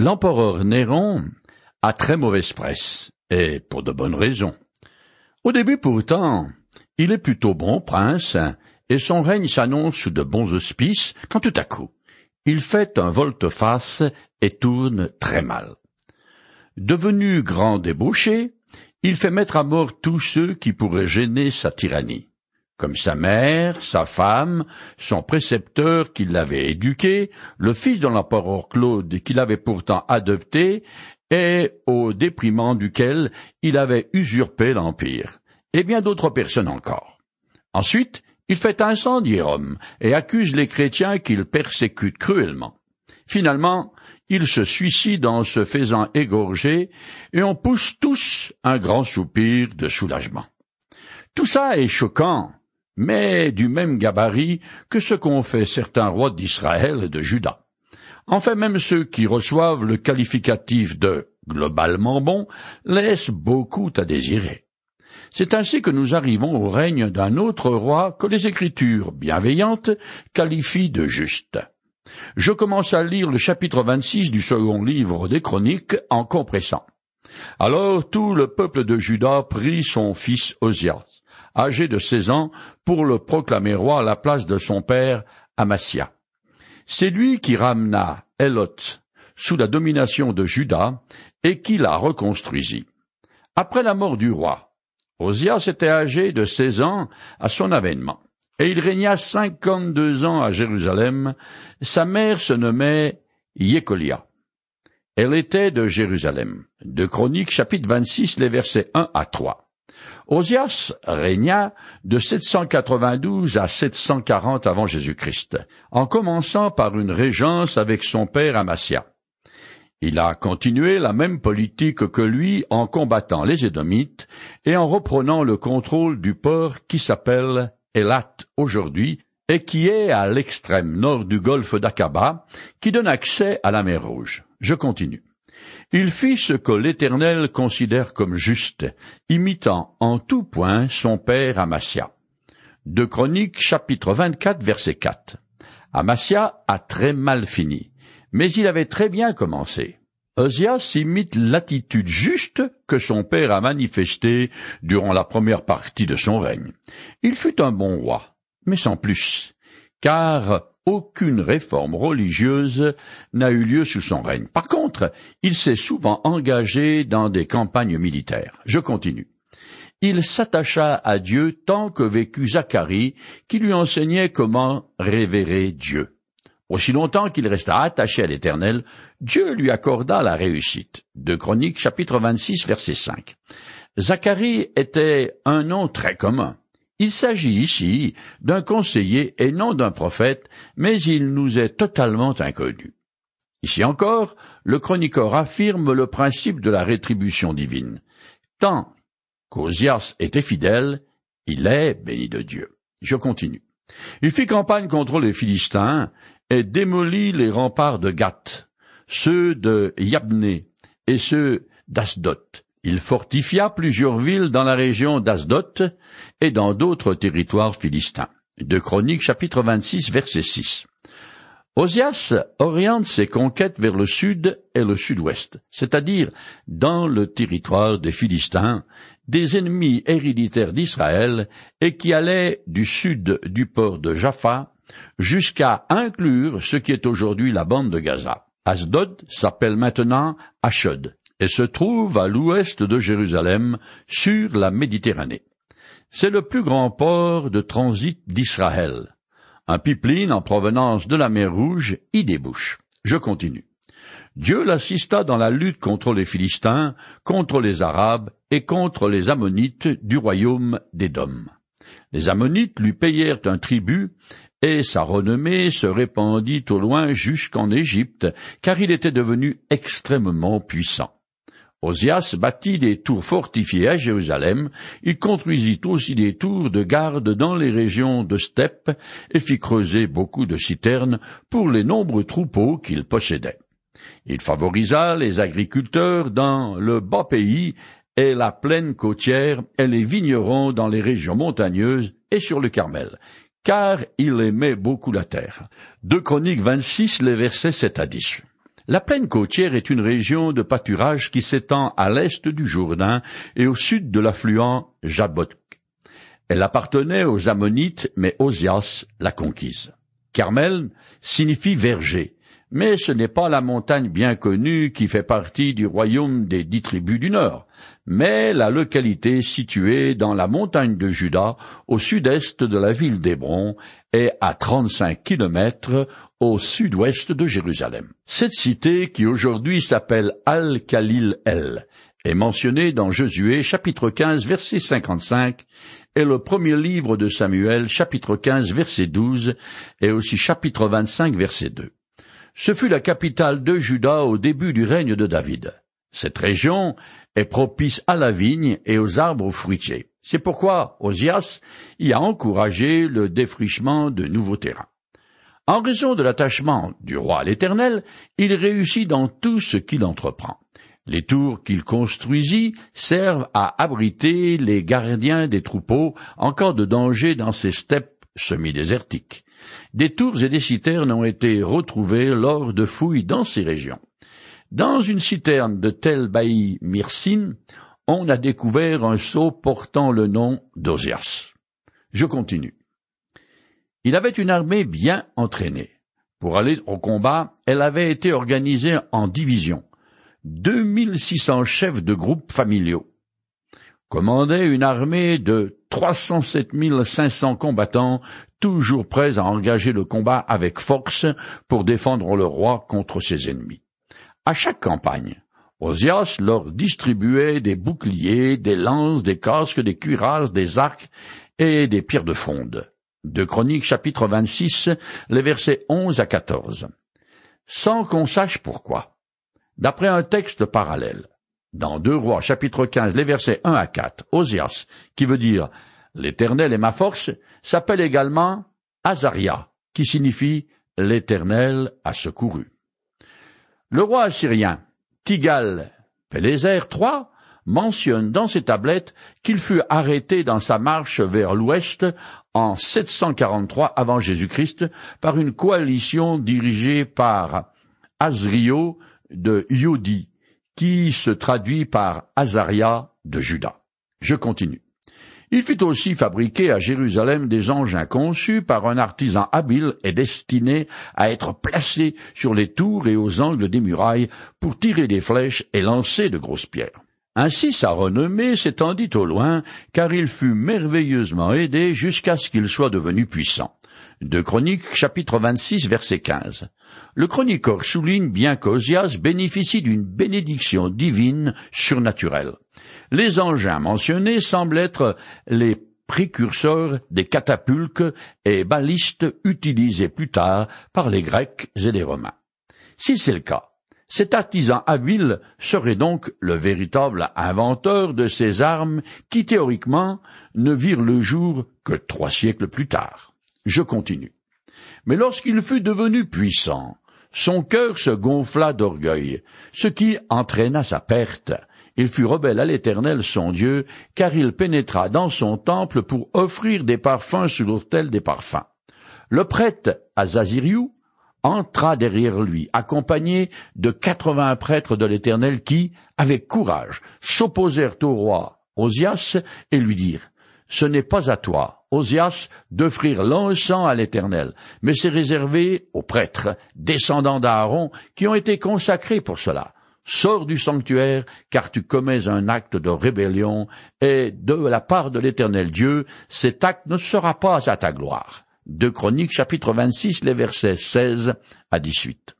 L'empereur Néron a très mauvaise presse, et pour de bonnes raisons. Au début pourtant, il est plutôt bon prince, et son règne s'annonce sous de bons auspices, quand tout à coup, il fait un volte-face et tourne très mal. Devenu grand débauché, il fait mettre à mort tous ceux qui pourraient gêner sa tyrannie comme sa mère, sa femme, son précepteur qui l'avait éduqué, le fils de l'empereur Claude qu'il avait pourtant adopté, et au déprimant duquel il avait usurpé l'empire, et bien d'autres personnes encore. Ensuite, il fait incendier Rome et accuse les chrétiens qu'il persécute cruellement. Finalement, il se suicide en se faisant égorger, et on pousse tous un grand soupir de soulagement. Tout ça est choquant, mais du même gabarit que ce qu'ont fait certains rois d'Israël et de Juda. Enfin même ceux qui reçoivent le qualificatif de globalement bon laissent beaucoup à désirer. C'est ainsi que nous arrivons au règne d'un autre roi que les Écritures bienveillantes qualifient de juste. Je commence à lire le chapitre 26 du second livre des Chroniques en compressant. Alors tout le peuple de Juda prit son fils Osias âgé de seize ans, pour le proclamer roi à la place de son père Amasia. C'est lui qui ramena Elot sous la domination de Juda et qui la reconstruisit. Après la mort du roi, Osias était âgé de seize ans à son avènement, et il régna cinquante-deux ans à Jérusalem. Sa mère se nommait Yécolia. Elle était de Jérusalem. De Chroniques chapitre 26 les versets 1 à 3. Osias régna de 792 à 740 avant Jésus-Christ, en commençant par une régence avec son père Amasia. Il a continué la même politique que lui en combattant les Édomites et en reprenant le contrôle du port qui s'appelle Elat aujourd'hui et qui est à l'extrême nord du golfe d'Aqaba, qui donne accès à la mer Rouge. Je continue. Il fit ce que l'Éternel considère comme juste, imitant en tout point son père Amasia. De Chroniques chapitre 24 verset 4. Amasia a très mal fini, mais il avait très bien commencé. Osias imite l'attitude juste que son père a manifestée durant la première partie de son règne. Il fut un bon roi, mais sans plus, car aucune réforme religieuse n'a eu lieu sous son règne. Par contre, il s'est souvent engagé dans des campagnes militaires. Je continue. Il s'attacha à Dieu tant que vécut Zacharie, qui lui enseignait comment révérer Dieu. Aussi longtemps qu'il resta attaché à l'Éternel, Dieu lui accorda la réussite. De Chroniques chapitre 26 verset 5. Zacharie était un nom très commun. Il s'agit ici d'un conseiller et non d'un prophète, mais il nous est totalement inconnu. Ici encore, le chroniqueur affirme le principe de la rétribution divine. Tant qu'Osias était fidèle, il est béni de Dieu. Je continue. Il fit campagne contre les Philistins et démolit les remparts de Gath, ceux de Yabné et ceux d'Asdot, il fortifia plusieurs villes dans la région d'Asdot et dans d'autres territoires philistins. De Chroniques chapitre 26 verset 6. Osias oriente ses conquêtes vers le sud et le sud-ouest, c'est-à-dire dans le territoire des Philistins, des ennemis héréditaires d'Israël, et qui allaient du sud du port de Jaffa jusqu'à inclure ce qui est aujourd'hui la bande de Gaza. Asdod s'appelle maintenant Ashod, et se trouve à l'ouest de Jérusalem, sur la Méditerranée. C'est le plus grand port de transit d'Israël. Un pipeline en provenance de la mer Rouge y débouche. Je continue. Dieu l'assista dans la lutte contre les Philistins, contre les Arabes et contre les Ammonites du royaume d'Édom. Les Ammonites lui payèrent un tribut, et sa renommée se répandit au loin jusqu'en Égypte, car il était devenu extrêmement puissant. Osias bâtit des tours fortifiées à Jérusalem, il construisit aussi des tours de garde dans les régions de steppe et fit creuser beaucoup de citernes pour les nombreux troupeaux qu'il possédait. Il favorisa les agriculteurs dans le bas pays et la plaine côtière et les vignerons dans les régions montagneuses et sur le Carmel, car il aimait beaucoup la terre. Deux Chroniques 26, les versets 7 à 10. La plaine côtière est une région de pâturage qui s'étend à l'est du Jourdain et au sud de l'affluent Jabok. Elle appartenait aux Ammonites, mais Osias l'a conquise. Carmel signifie verger, mais ce n'est pas la montagne bien connue qui fait partie du royaume des dix tribus du Nord, mais la localité située dans la montagne de Juda, au sud-est de la ville d'Hébron, et à trente-cinq kilomètres au sud-ouest de Jérusalem. Cette cité, qui aujourd'hui s'appelle Al-Khalil-El, est mentionnée dans Josué chapitre 15 verset 55 et le premier livre de Samuel chapitre 15 verset 12 et aussi chapitre 25 verset 2. Ce fut la capitale de Juda au début du règne de David. Cette région est propice à la vigne et aux arbres fruitiers. C'est pourquoi Osias y a encouragé le défrichement de nouveaux terrains. En raison de l'attachement du roi à l'Éternel, il réussit dans tout ce qu'il entreprend. Les tours qu'il construisit servent à abriter les gardiens des troupeaux en cas de danger dans ces steppes semi-désertiques. Des tours et des citernes ont été retrouvées lors de fouilles dans ces régions. Dans une citerne de Tel Baï Mirsin, on a découvert un sceau portant le nom d'Ozias. Je continue. Il avait une armée bien entraînée. Pour aller au combat, elle avait été organisée en divisions. 2600 chefs de groupes familiaux commandaient une armée de 307 500 combattants toujours prêts à engager le combat avec force pour défendre le roi contre ses ennemis. À chaque campagne, Osias leur distribuait des boucliers, des lances, des casques, des cuirasses, des arcs et des pierres de fronde. De Chroniques chapitre 26, les versets 11 à 14. Sans qu'on sache pourquoi. D'après un texte parallèle. Dans Deux Rois chapitre 15, les versets 1 à 4, Osias, qui veut dire L'Éternel est ma force, s'appelle également Azaria, qui signifie L'Éternel a secouru. Le roi assyrien Tigal Pélézer III mentionne dans ses tablettes qu'il fut arrêté dans sa marche vers l'ouest en 743 avant Jésus-Christ par une coalition dirigée par Azrio de Yodi, qui se traduit par Azaria de Juda. Je continue. Il fut aussi fabriqué à Jérusalem des engins conçus par un artisan habile et destinés à être placés sur les tours et aux angles des murailles pour tirer des flèches et lancer de grosses pierres. Ainsi sa renommée s'étendit au loin, car il fut merveilleusement aidé jusqu'à ce qu'il soit devenu puissant. De Chroniques, chapitre 26, verset 15. Le chroniqueur souligne bien qu'Osias bénéficie d'une bénédiction divine surnaturelle. Les engins mentionnés semblent être les précurseurs des catapultes et balistes utilisés plus tard par les Grecs et les Romains. Si c'est le cas, cet artisan habile serait donc le véritable inventeur de ces armes qui théoriquement ne virent le jour que trois siècles plus tard. Je continue. Mais lorsqu'il fut devenu puissant, son cœur se gonfla d'orgueil, ce qui entraîna sa perte, il fut rebelle à l'Éternel son Dieu, car il pénétra dans son temple pour offrir des parfums sur l'autel des parfums. Le prêtre Azaziriou entra derrière lui, accompagné de quatre-vingts prêtres de l'Éternel qui, avec courage, s'opposèrent au roi Osias et lui dirent Ce n'est pas à toi, Osias, d'offrir l'encens à l'Éternel, mais c'est réservé aux prêtres, descendants d'Aaron, qui ont été consacrés pour cela. Sors du sanctuaire, car tu commets un acte de rébellion, et de la part de l'Éternel Dieu, cet acte ne sera pas à ta gloire. De Chroniques chapitre 26, les versets 16 à 18.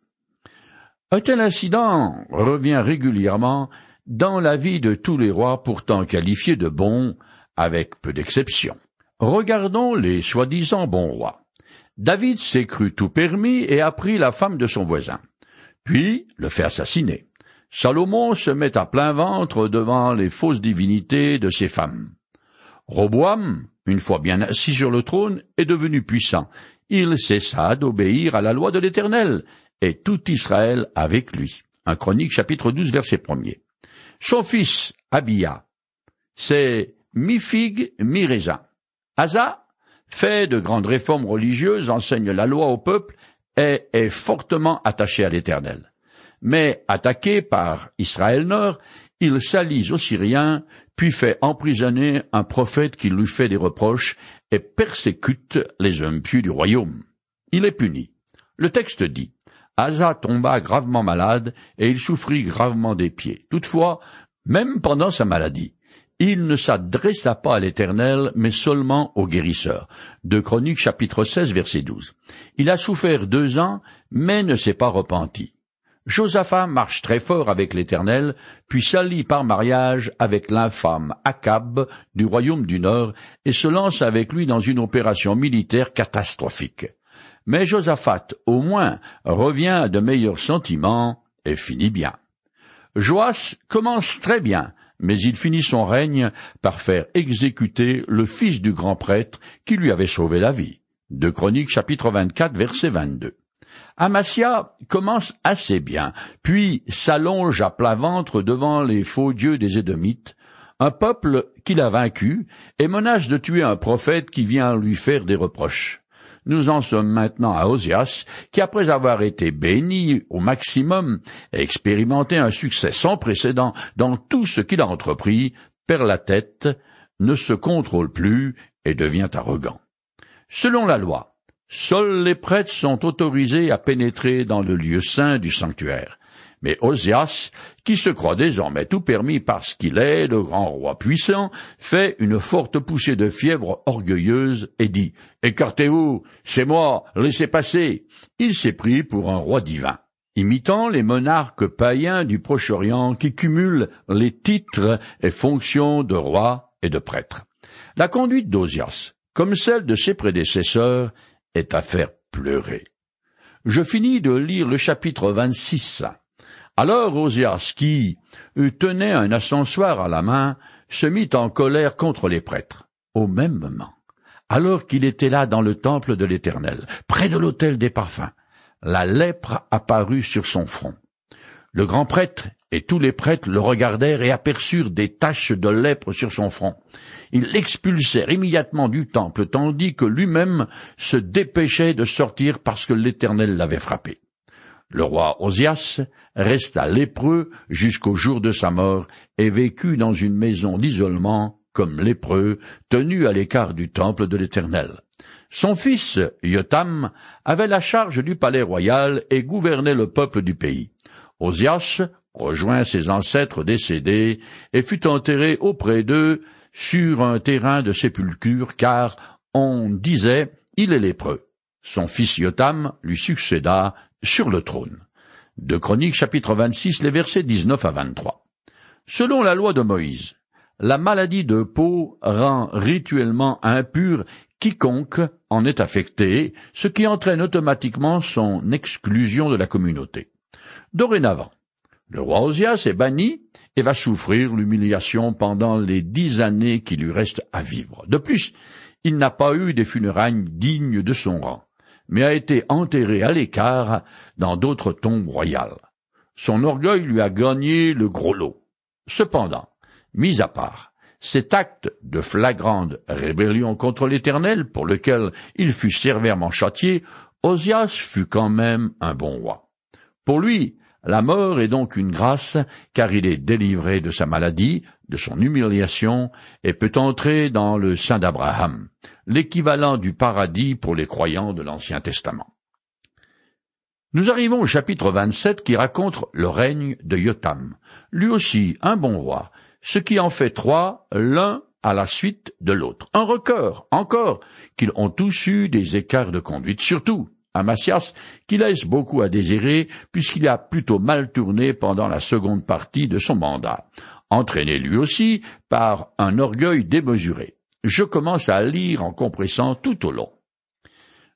Un tel incident revient régulièrement dans la vie de tous les rois pourtant qualifiés de bons, avec peu d'exceptions. Regardons les soi-disant bons rois. David s'est cru tout permis et a pris la femme de son voisin, puis le fait assassiner. Salomon se met à plein ventre devant les fausses divinités de ses femmes. Roboam, une fois bien assis sur le trône, est devenu puissant. Il cessa d'obéir à la loi de l'Éternel, et tout Israël avec lui. Un chronique chapitre 12 verset 1 Son fils, Abia, mi-figue, mi-raisin. Asa fait de grandes réformes religieuses, enseigne la loi au peuple et est fortement attaché à l'Éternel. Mais attaqué par Israël Nord, il s'allie aux Syriens, puis fait emprisonner un prophète qui lui fait des reproches et persécute les hommes pieux du royaume. Il est puni. Le texte dit Asa tomba gravement malade et il souffrit gravement des pieds. Toutefois, même pendant sa maladie, il ne s'adressa pas à l'Éternel, mais seulement au guérisseur. De Chroniques chapitre 16 verset 12. Il a souffert deux ans, mais ne s'est pas repenti. Josaphat marche très fort avec l'Éternel, puis s'allie par mariage avec l'infâme Akab du royaume du Nord et se lance avec lui dans une opération militaire catastrophique. Mais Josaphat, au moins, revient à de meilleurs sentiments et finit bien. Joas commence très bien, mais il finit son règne par faire exécuter le fils du grand prêtre qui lui avait sauvé la vie. De Chroniques chapitre 24 verset 22. Amasia commence assez bien, puis s'allonge à plat ventre devant les faux dieux des Édomites, un peuple qu'il a vaincu, et menace de tuer un prophète qui vient lui faire des reproches. Nous en sommes maintenant à Osias, qui après avoir été béni au maximum et expérimenté un succès sans précédent dans tout ce qu'il a entrepris, perd la tête, ne se contrôle plus et devient arrogant. Selon la loi, seuls les prêtres sont autorisés à pénétrer dans le lieu saint du sanctuaire. Mais Osias, qui se croit désormais tout permis parce qu'il est le grand roi puissant, fait une forte poussée de fièvre orgueilleuse et dit Écartez-vous, c'est moi, laissez passer. Il s'est pris pour un roi divin imitant les monarques païens du Proche-Orient qui cumulent les titres et fonctions de roi et de prêtre. La conduite d'Osias, comme celle de ses prédécesseurs, est à faire pleurer. Je finis de lire le chapitre 26 alors Osias, qui tenait un ascensoir à la main, se mit en colère contre les prêtres. Au même moment, alors qu'il était là dans le temple de l'Éternel, près de l'autel des parfums, la lèpre apparut sur son front. Le grand prêtre et tous les prêtres le regardèrent et aperçurent des taches de lèpre sur son front. Ils l'expulsèrent immédiatement du temple, tandis que lui-même se dépêchait de sortir parce que l'Éternel l'avait frappé. Le roi Osias resta lépreux jusqu'au jour de sa mort et vécut dans une maison d'isolement comme lépreux, tenu à l'écart du temple de l'Éternel. Son fils, Yotam, avait la charge du palais royal et gouvernait le peuple du pays. Osias rejoint ses ancêtres décédés et fut enterré auprès d'eux sur un terrain de sépulture, car on disait il est lépreux. Son fils Yotam lui succéda sur le trône. De Chroniques chapitre 26, les versets 19 à 23. Selon la loi de Moïse, la maladie de peau rend rituellement impur quiconque en est affecté, ce qui entraîne automatiquement son exclusion de la communauté. Dorénavant, le roi Osias est banni et va souffrir l'humiliation pendant les dix années qui lui restent à vivre. De plus, il n'a pas eu des funérailles dignes de son rang mais a été enterré à l'écart dans d'autres tombes royales. Son orgueil lui a gagné le gros lot. Cependant, mis à part cet acte de flagrante rébellion contre l'Éternel pour lequel il fut sévèrement châtié, Osias fut quand même un bon roi. Pour lui, la mort est donc une grâce, car il est délivré de sa maladie, de son humiliation, et peut entrer dans le sein d'Abraham, l'équivalent du paradis pour les croyants de l'Ancien Testament. Nous arrivons au chapitre 27 qui raconte le règne de Yotam, lui aussi un bon roi, ce qui en fait trois, l'un à la suite de l'autre. Un record, encore, qu'ils ont tous eu des écarts de conduite, surtout Amasias, qui laisse beaucoup à désirer, puisqu'il a plutôt mal tourné pendant la seconde partie de son mandat, entraîné lui aussi par un orgueil démesuré. Je commence à lire en compressant tout au long.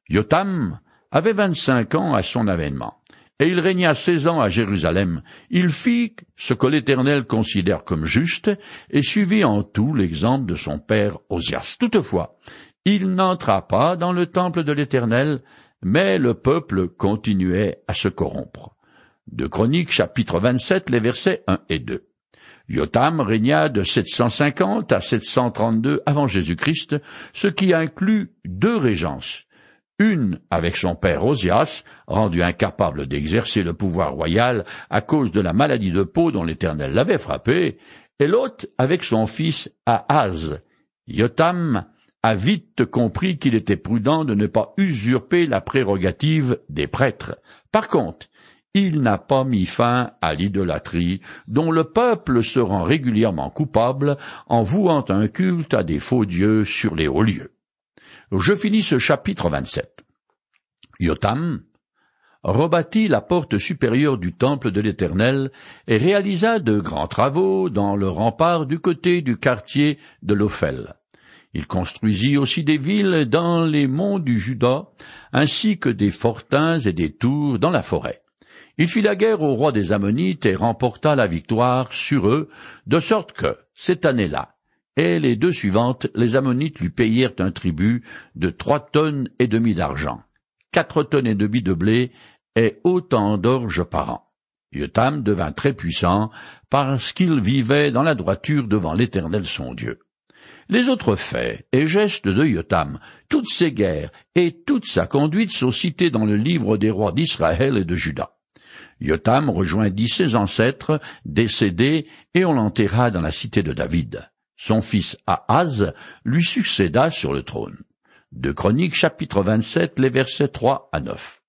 Yotam avait vingt-cinq ans à son avènement, et il régna seize ans à Jérusalem. Il fit ce que l'Éternel considère comme juste, et suivit en tout l'exemple de son père Osias. Toutefois, il n'entra pas dans le temple de l'Éternel, mais le peuple continuait à se corrompre. De Chroniques chapitre 27, les versets 1 et 2. Yotam régna de 750 à 732 avant Jésus-Christ, ce qui inclut deux régences, une avec son père Osias, rendu incapable d'exercer le pouvoir royal à cause de la maladie de peau dont l'Éternel l'avait frappé, et l'autre avec son fils Ahaz. Yotam a vite compris qu'il était prudent de ne pas usurper la prérogative des prêtres. Par contre, il n'a pas mis fin à l'idolâtrie dont le peuple se rend régulièrement coupable en vouant un culte à des faux dieux sur les hauts lieux. Je finis ce chapitre 27. Yotam rebâtit la porte supérieure du temple de l'Éternel et réalisa de grands travaux dans le rempart du côté du quartier de l'Ophel. Il construisit aussi des villes dans les monts du Juda, ainsi que des fortins et des tours dans la forêt. Il fit la guerre au roi des Ammonites et remporta la victoire sur eux, de sorte que, cette année-là, et les deux suivantes, les Ammonites lui payèrent un tribut de trois tonnes et demie d'argent, quatre tonnes et demie de blé et autant d'orge par an. Yotam devint très puissant parce qu'il vivait dans la droiture devant l'Éternel son Dieu. Les autres faits et gestes de Yotam, toutes ses guerres et toute sa conduite sont cités dans le livre des rois d'Israël et de Juda. Yotam rejoindit ses ancêtres décédés et on l'enterra dans la cité de David. Son fils Ahaz lui succéda sur le trône. De Chroniques chapitre 27 les versets 3 à 9.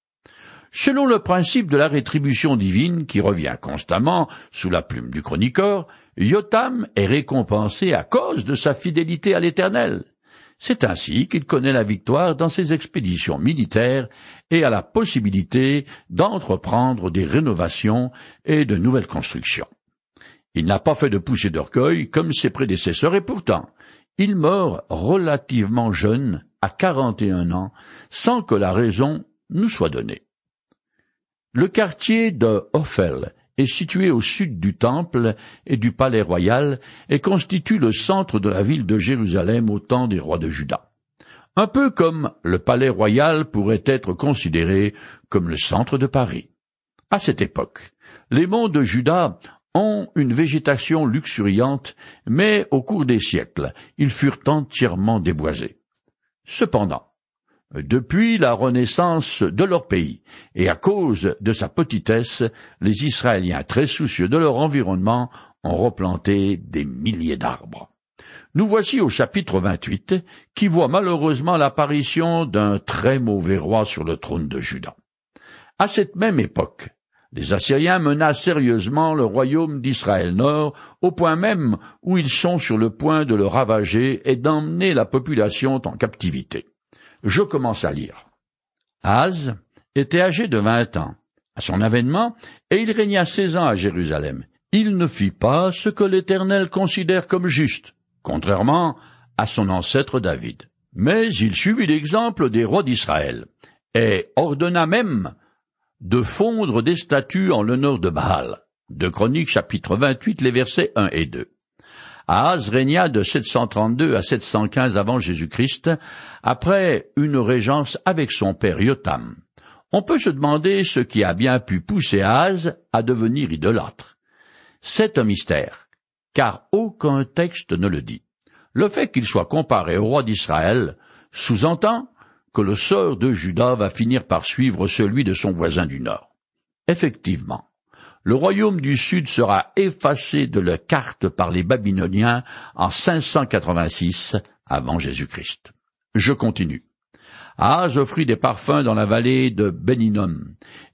Selon le principe de la rétribution divine qui revient constamment sous la plume du chroniqueur, Yotam est récompensé à cause de sa fidélité à l'Éternel. C'est ainsi qu'il connaît la victoire dans ses expéditions militaires et a la possibilité d'entreprendre des rénovations et de nouvelles constructions. Il n'a pas fait de poussée d'orgueil comme ses prédécesseurs et pourtant, il meurt relativement jeune, à quarante et un ans, sans que la raison nous soit donnée. Le quartier de Ophel est situé au sud du temple et du palais royal et constitue le centre de la ville de Jérusalem au temps des rois de Juda. Un peu comme le palais royal pourrait être considéré comme le centre de Paris. À cette époque, les monts de Juda ont une végétation luxuriante, mais au cours des siècles, ils furent entièrement déboisés. Cependant, depuis la renaissance de leur pays, et à cause de sa petitesse, les Israéliens très soucieux de leur environnement ont replanté des milliers d'arbres. Nous voici au chapitre 28, qui voit malheureusement l'apparition d'un très mauvais roi sur le trône de Juda. À cette même époque, les Assyriens menacent sérieusement le royaume d'Israël Nord, au point même où ils sont sur le point de le ravager et d'emmener la population en captivité. Je commence à lire. Az était âgé de vingt ans à son avènement, et il régna seize ans à Jérusalem. Il ne fit pas ce que l'Éternel considère comme juste, contrairement à son ancêtre David. Mais il suivit l'exemple des rois d'Israël, et ordonna même de fondre des statues en l'honneur de Baal. De Chroniques chapitre 28, les versets 1 et 2. Ahaz régna de 732 à 715 avant Jésus-Christ, après une régence avec son père Yotam. On peut se demander ce qui a bien pu pousser Ahaz à devenir idolâtre. C'est un mystère, car aucun texte ne le dit. Le fait qu'il soit comparé au roi d'Israël sous-entend que le sort de Judas va finir par suivre celui de son voisin du Nord. Effectivement, le royaume du Sud sera effacé de la carte par les Babyloniens en 586 avant Jésus-Christ. Je continue. Ahaz offrit des parfums dans la vallée de Beninom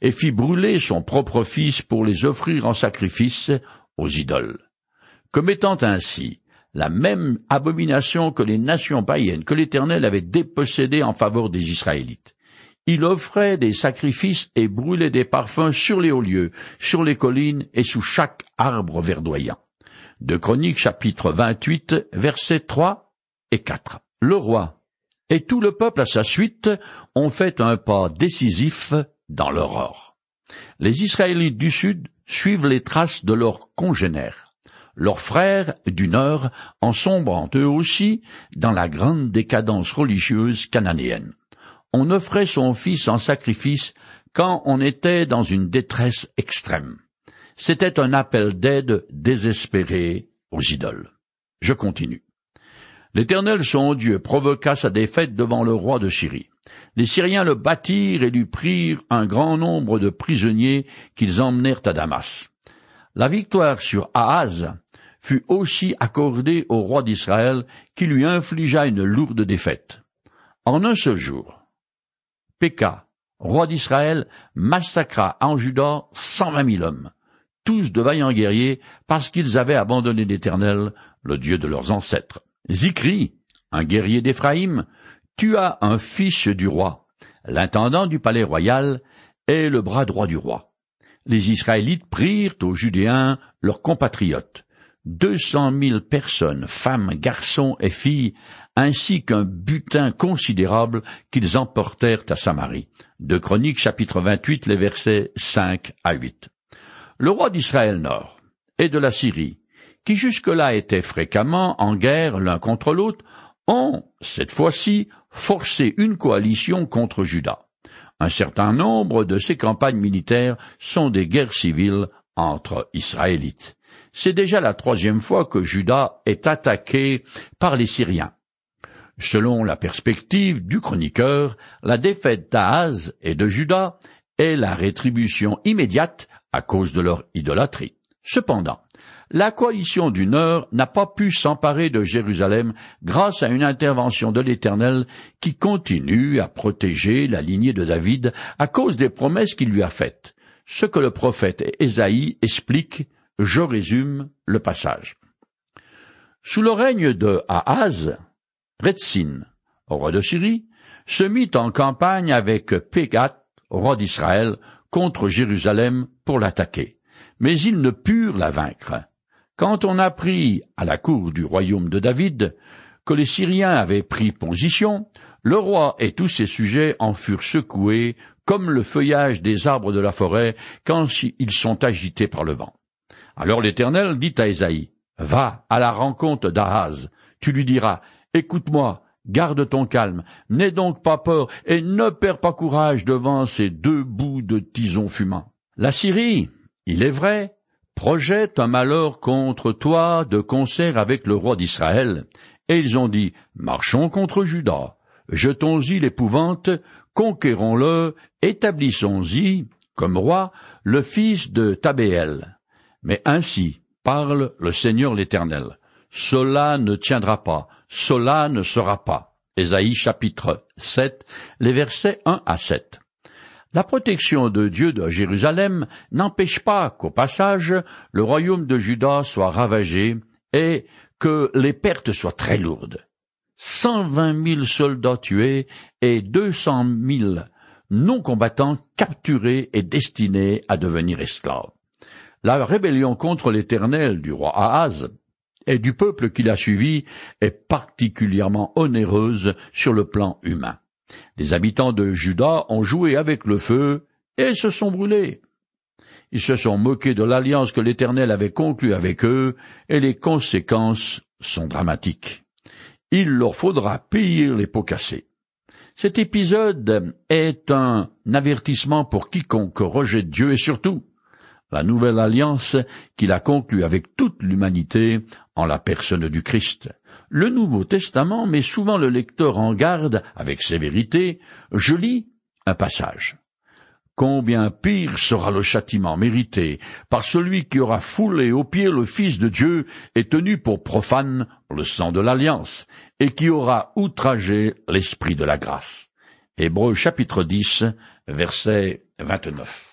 et fit brûler son propre fils pour les offrir en sacrifice aux idoles. Commettant ainsi la même abomination que les nations païennes que l'Éternel avait dépossédées en faveur des Israélites il offrait des sacrifices et brûlait des parfums sur les hauts lieux, sur les collines et sous chaque arbre verdoyant. De Chroniques chapitre 28 versets 3 et 4. Le roi et tout le peuple à sa suite ont fait un pas décisif dans l'aurore. Les Israélites du Sud suivent les traces de leurs congénères. Leurs frères du Nord en sombrant eux aussi dans la grande décadence religieuse cananéenne on offrait son fils en sacrifice quand on était dans une détresse extrême. C'était un appel d'aide désespéré aux idoles. Je continue. L'Éternel son Dieu provoqua sa défaite devant le roi de Syrie. les Syriens le battirent et lui prirent un grand nombre de prisonniers qu'ils emmenèrent à Damas. La victoire sur Ahaz fut aussi accordée au roi d'Israël qui lui infligea une lourde défaite. En un seul jour, Péka, roi d'Israël, massacra en Juda cent vingt mille hommes, tous de vaillants guerriers, parce qu'ils avaient abandonné l'Éternel, le Dieu de leurs ancêtres. Zikri, un guerrier d'Éphraïm, tua un fils du roi, l'intendant du palais royal, et le bras droit du roi. Les Israélites prirent aux Judéens leurs compatriotes, deux cent mille personnes, femmes, garçons et filles, ainsi qu'un butin considérable qu'ils emportèrent à Samarie. De Chroniques chapitre 28, les versets 5 à 8. Le roi d'Israël Nord et de la Syrie, qui jusque-là étaient fréquemment en guerre l'un contre l'autre, ont, cette fois-ci, forcé une coalition contre Juda. Un certain nombre de ces campagnes militaires sont des guerres civiles entre Israélites. C'est déjà la troisième fois que Juda est attaqué par les Syriens. Selon la perspective du chroniqueur, la défaite d'Ahaz et de Juda est la rétribution immédiate à cause de leur idolâtrie. Cependant, la coalition du Nord n'a pas pu s'emparer de Jérusalem grâce à une intervention de l'Éternel qui continue à protéger la lignée de David à cause des promesses qu'il lui a faites. Ce que le prophète Ésaïe explique, je résume le passage. Sous le règne de Ahaz, Retzin, roi de Syrie, se mit en campagne avec Pégat, roi d'Israël, contre Jérusalem pour l'attaquer. Mais ils ne purent la vaincre. Quand on apprit à la cour du royaume de David que les Syriens avaient pris position, le roi et tous ses sujets en furent secoués comme le feuillage des arbres de la forêt quand ils sont agités par le vent. Alors l'Éternel dit à Ésaïe, Va à la rencontre d'Ahaz, tu lui diras, Écoute-moi, garde ton calme, n'aie donc pas peur, et ne perds pas courage devant ces deux bouts de tison fumant. La Syrie, il est vrai, projette un malheur contre toi de concert avec le roi d'Israël, et ils ont dit, marchons contre Judas, jetons-y l'épouvante, conquérons-le, établissons-y, comme roi, le fils de Tabéel. Mais ainsi parle le Seigneur l'Éternel. Cela ne tiendra pas, cela ne sera pas. Ésaïe chapitre 7, les versets 1 à 7. La protection de Dieu de Jérusalem n'empêche pas qu'au passage le royaume de Juda soit ravagé et que les pertes soient très lourdes. Cent vingt mille soldats tués et deux cent mille non-combattants capturés et destinés à devenir esclaves. La rébellion contre l'Éternel du roi Ahaz et du peuple qui l'a suivi est particulièrement onéreuse sur le plan humain. Les habitants de Juda ont joué avec le feu et se sont brûlés. Ils se sont moqués de l'alliance que l'Éternel avait conclue avec eux, et les conséquences sont dramatiques. Il leur faudra payer les pots cassés. Cet épisode est un avertissement pour quiconque rejette Dieu et surtout la nouvelle alliance qu'il a conclue avec toute l'humanité en la personne du Christ. Le Nouveau Testament met souvent le lecteur en garde avec sévérité. Je lis un passage. Combien pire sera le châtiment mérité par celui qui aura foulé aux pieds le Fils de Dieu et tenu pour profane le sang de l'Alliance, et qui aura outragé l'Esprit de la grâce. Hébreux chapitre 10, verset 29.